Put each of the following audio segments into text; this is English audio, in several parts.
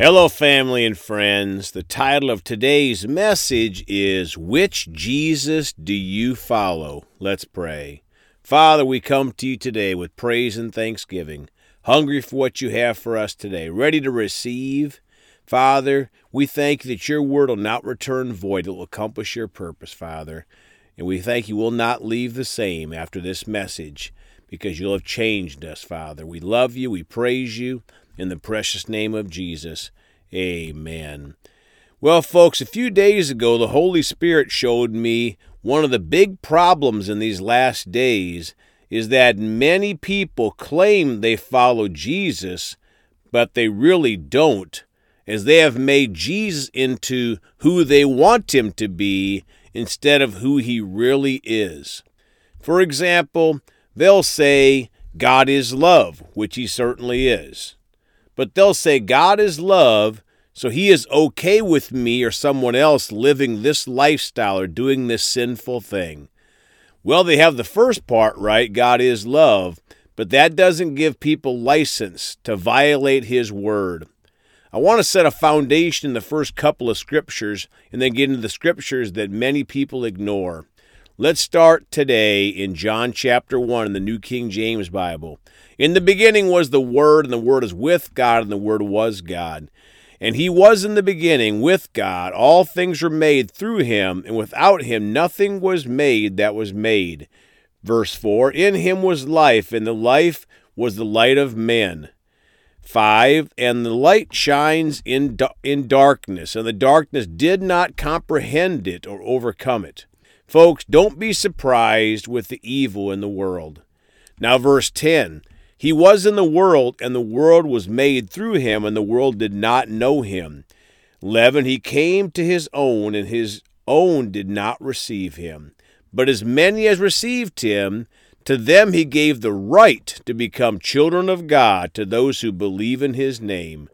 Hello, family and friends. The title of today's message is Which Jesus Do You Follow? Let's pray. Father, we come to you today with praise and thanksgiving, hungry for what you have for us today, ready to receive. Father, we thank you that your word will not return void, it will accomplish your purpose, Father. And we thank you will not leave the same after this message because you'll have changed us, Father. We love you, we praise you. In the precious name of Jesus, amen. Well, folks, a few days ago, the Holy Spirit showed me one of the big problems in these last days is that many people claim they follow Jesus, but they really don't, as they have made Jesus into who they want him to be instead of who he really is. For example, they'll say, God is love, which he certainly is but they'll say God is love, so he is okay with me or someone else living this lifestyle or doing this sinful thing. Well, they have the first part right God is love, but that doesn't give people license to violate his word. I want to set a foundation in the first couple of scriptures and then get into the scriptures that many people ignore. Let's start today in John chapter 1 in the New King James Bible. In the beginning was the Word, and the Word is with God, and the Word was God. And he was in the beginning with God. All things were made through him, and without him nothing was made that was made. Verse 4 In him was life, and the life was the light of men. 5 And the light shines in, in darkness, and the darkness did not comprehend it or overcome it. Folks, don't be surprised with the evil in the world. Now, verse 10 He was in the world, and the world was made through him, and the world did not know him. 11 He came to his own, and his own did not receive him. But as many as received him, to them he gave the right to become children of God, to those who believe in his name.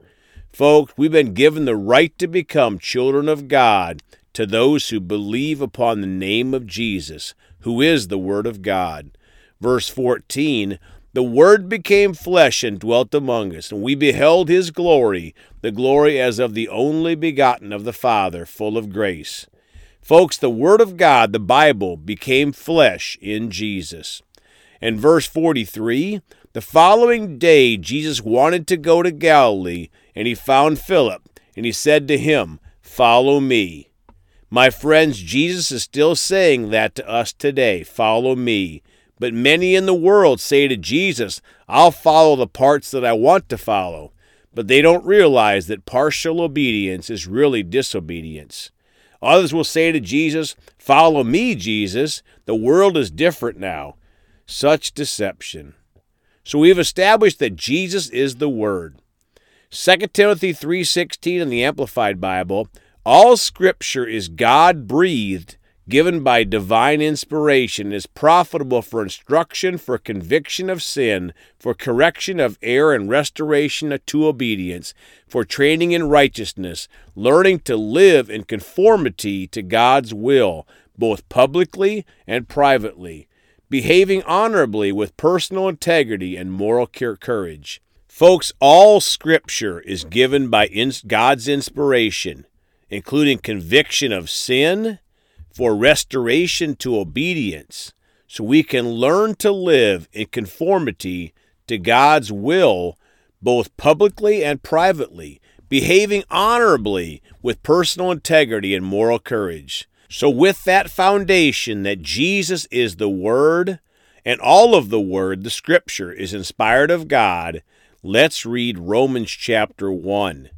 Folks, we've been given the right to become children of God to those who believe upon the name of Jesus, who is the Word of God. Verse 14 The Word became flesh and dwelt among us, and we beheld his glory, the glory as of the only begotten of the Father, full of grace. Folks, the Word of God, the Bible, became flesh in Jesus. And verse 43 The following day Jesus wanted to go to Galilee, and he found Philip, and he said to him, Follow me. My friends, Jesus is still saying that to us today follow me. But many in the world say to Jesus, I'll follow the parts that I want to follow. But they don't realize that partial obedience is really disobedience. Others will say to Jesus, Follow me, Jesus. The world is different now. Such deception. So we've established that Jesus is the Word. 2 Timothy 3:16 in the Amplified Bible all scripture is God breathed, given by divine inspiration, is profitable for instruction, for conviction of sin, for correction of error and restoration to obedience, for training in righteousness, learning to live in conformity to God's will, both publicly and privately, behaving honorably with personal integrity and moral courage. Folks, all scripture is given by God's inspiration including conviction of sin, for restoration to obedience, so we can learn to live in conformity to God's will, both publicly and privately, behaving honorably with personal integrity and moral courage. So, with that foundation that Jesus is the Word and all of the Word, the Scripture, is inspired of God, let's read Romans chapter 1.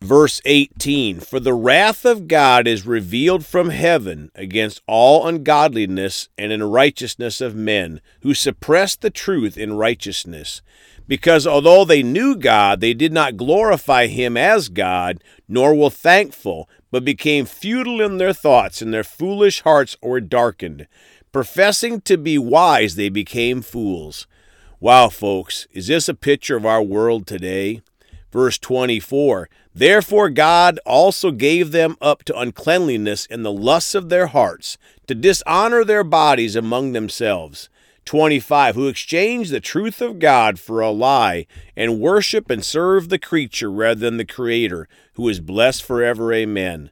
Verse 18 For the wrath of God is revealed from heaven against all ungodliness and unrighteousness of men who suppress the truth in righteousness. Because although they knew God, they did not glorify him as God, nor were thankful, but became futile in their thoughts, and their foolish hearts were darkened. Professing to be wise, they became fools. Wow, folks, is this a picture of our world today? Verse 24 Therefore God also gave them up to uncleanliness in the lusts of their hearts, to dishonor their bodies among themselves, 25, who exchange the truth of God for a lie and worship and serve the creature rather than the Creator, who is blessed forever. Amen.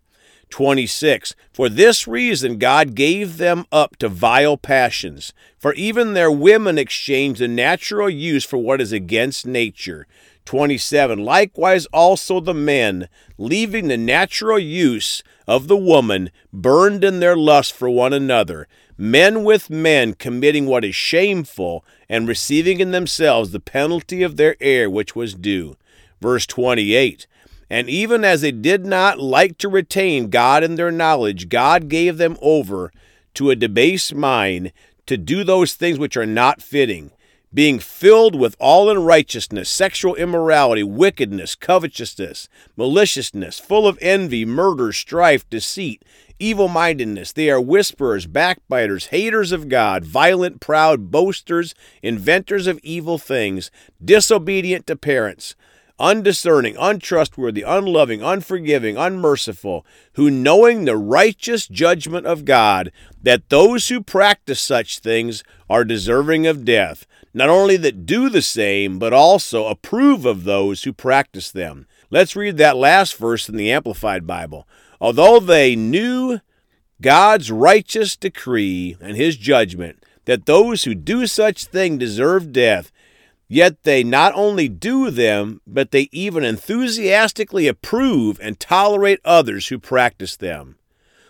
26. For this reason God gave them up to vile passions, for even their women exchange the natural use for what is against nature. 27. Likewise also the men, leaving the natural use of the woman, burned in their lust for one another, men with men committing what is shameful, and receiving in themselves the penalty of their error which was due. Verse 28. And even as they did not like to retain God in their knowledge, God gave them over to a debased mind to do those things which are not fitting, being filled with all unrighteousness, sexual immorality, wickedness, covetousness, maliciousness, full of envy, murder, strife, deceit, evil mindedness. They are whisperers, backbiters, haters of God, violent, proud, boasters, inventors of evil things, disobedient to parents undiscerning, untrustworthy, unloving, unforgiving, unmerciful, who knowing the righteous judgment of God, that those who practice such things are deserving of death, not only that do the same, but also approve of those who practice them. Let's read that last verse in the Amplified Bible. Although they knew God's righteous decree and his judgment, that those who do such thing deserve death, Yet they not only do them, but they even enthusiastically approve and tolerate others who practice them.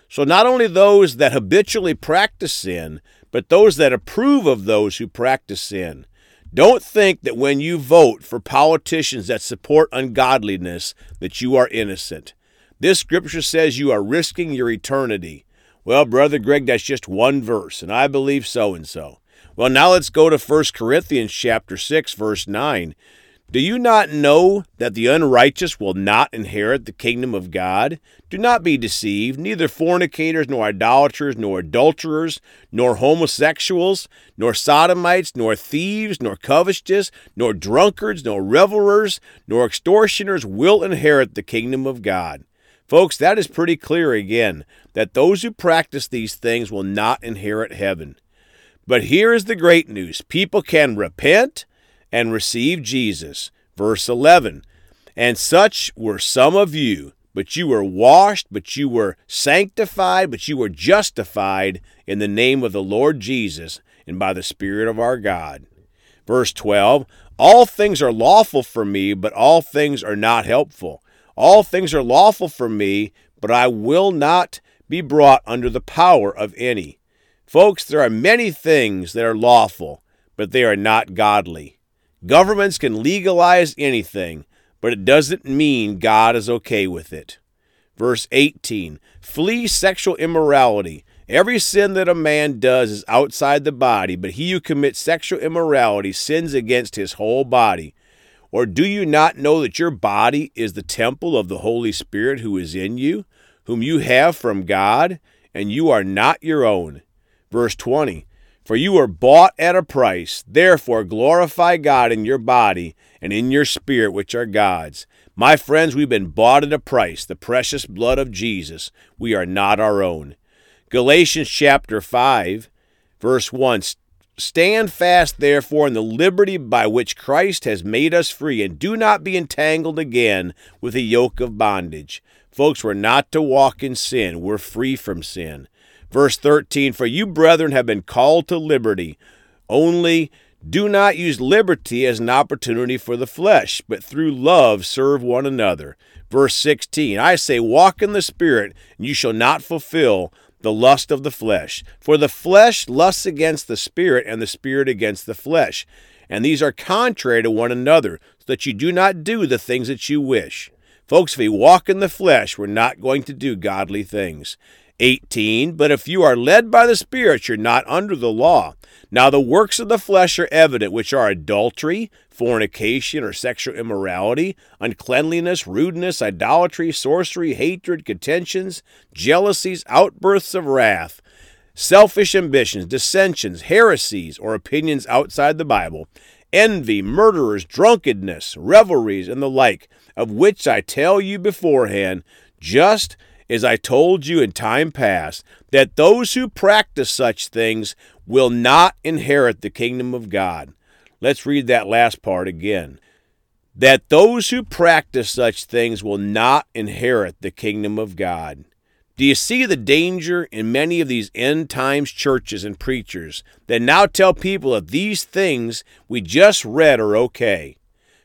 So not only those that habitually practice sin, but those that approve of those who practice sin. Don't think that when you vote for politicians that support ungodliness that you are innocent. This scripture says you are risking your eternity. Well, brother Greg, that's just one verse, and I believe so and so. Well, now let's go to 1 Corinthians chapter 6 verse 9. Do you not know that the unrighteous will not inherit the kingdom of God? Do not be deceived, neither fornicators, nor idolaters, nor adulterers, nor homosexuals, nor sodomites, nor thieves, nor covetous, nor drunkards, nor revelers, nor extortioners will inherit the kingdom of God. Folks, that is pretty clear again, that those who practice these things will not inherit heaven. But here is the great news people can repent and receive Jesus. Verse 11 And such were some of you, but you were washed, but you were sanctified, but you were justified in the name of the Lord Jesus and by the Spirit of our God. Verse 12 All things are lawful for me, but all things are not helpful. All things are lawful for me, but I will not be brought under the power of any. Folks, there are many things that are lawful, but they are not godly. Governments can legalize anything, but it doesn't mean God is okay with it. Verse 18 Flee sexual immorality. Every sin that a man does is outside the body, but he who commits sexual immorality sins against his whole body. Or do you not know that your body is the temple of the Holy Spirit who is in you, whom you have from God, and you are not your own? Verse 20 For you were bought at a price, therefore glorify God in your body and in your spirit, which are God's. My friends, we've been bought at a price, the precious blood of Jesus. We are not our own. Galatians chapter 5, verse 1 Stand fast, therefore, in the liberty by which Christ has made us free, and do not be entangled again with a yoke of bondage. Folks, we're not to walk in sin, we're free from sin. Verse 13 For you, brethren, have been called to liberty. Only do not use liberty as an opportunity for the flesh, but through love serve one another. Verse 16 I say, walk in the Spirit, and you shall not fulfill the lust of the flesh. For the flesh lusts against the Spirit, and the Spirit against the flesh. And these are contrary to one another, so that you do not do the things that you wish. Folks, if we walk in the flesh, we're not going to do godly things. 18. But if you are led by the Spirit, you're not under the law. Now the works of the flesh are evident, which are adultery, fornication or sexual immorality, uncleanliness, rudeness, idolatry, sorcery, hatred, contentions, jealousies, outbursts of wrath, selfish ambitions, dissensions, heresies, or opinions outside the Bible, envy, murderers, drunkenness, revelries, and the like, of which I tell you beforehand, just as I told you in time past, that those who practice such things will not inherit the kingdom of God. Let's read that last part again. That those who practice such things will not inherit the kingdom of God. Do you see the danger in many of these end times churches and preachers that now tell people that these things we just read are okay?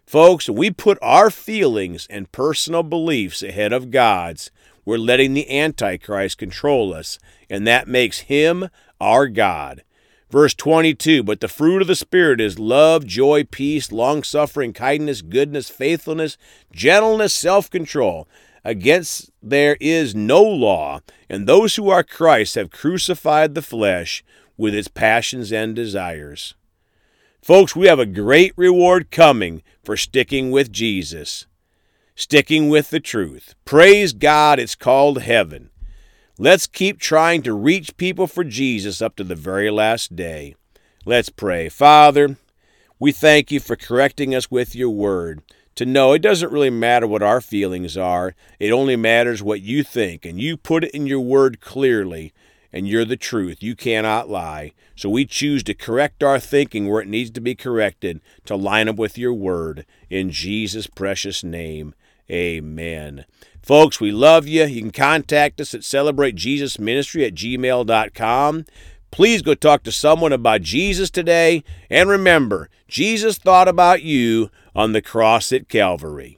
Folks, we put our feelings and personal beliefs ahead of God's. We're letting the Antichrist control us, and that makes him our God. Verse 22 But the fruit of the Spirit is love, joy, peace, long suffering, kindness, goodness, faithfulness, gentleness, self control. Against there is no law, and those who are Christ have crucified the flesh with its passions and desires. Folks, we have a great reward coming for sticking with Jesus, sticking with the truth. Praise God, it's called heaven. Let's keep trying to reach people for Jesus up to the very last day. Let's pray. Father, we thank you for correcting us with your word to know it doesn't really matter what our feelings are, it only matters what you think, and you put it in your word clearly, and you're the truth. You cannot lie. So we choose to correct our thinking where it needs to be corrected to line up with your word. In Jesus' precious name, amen. Folks, we love you. You can contact us at celebratejesusministry at gmail.com. Please go talk to someone about Jesus today. And remember, Jesus thought about you on the cross at Calvary.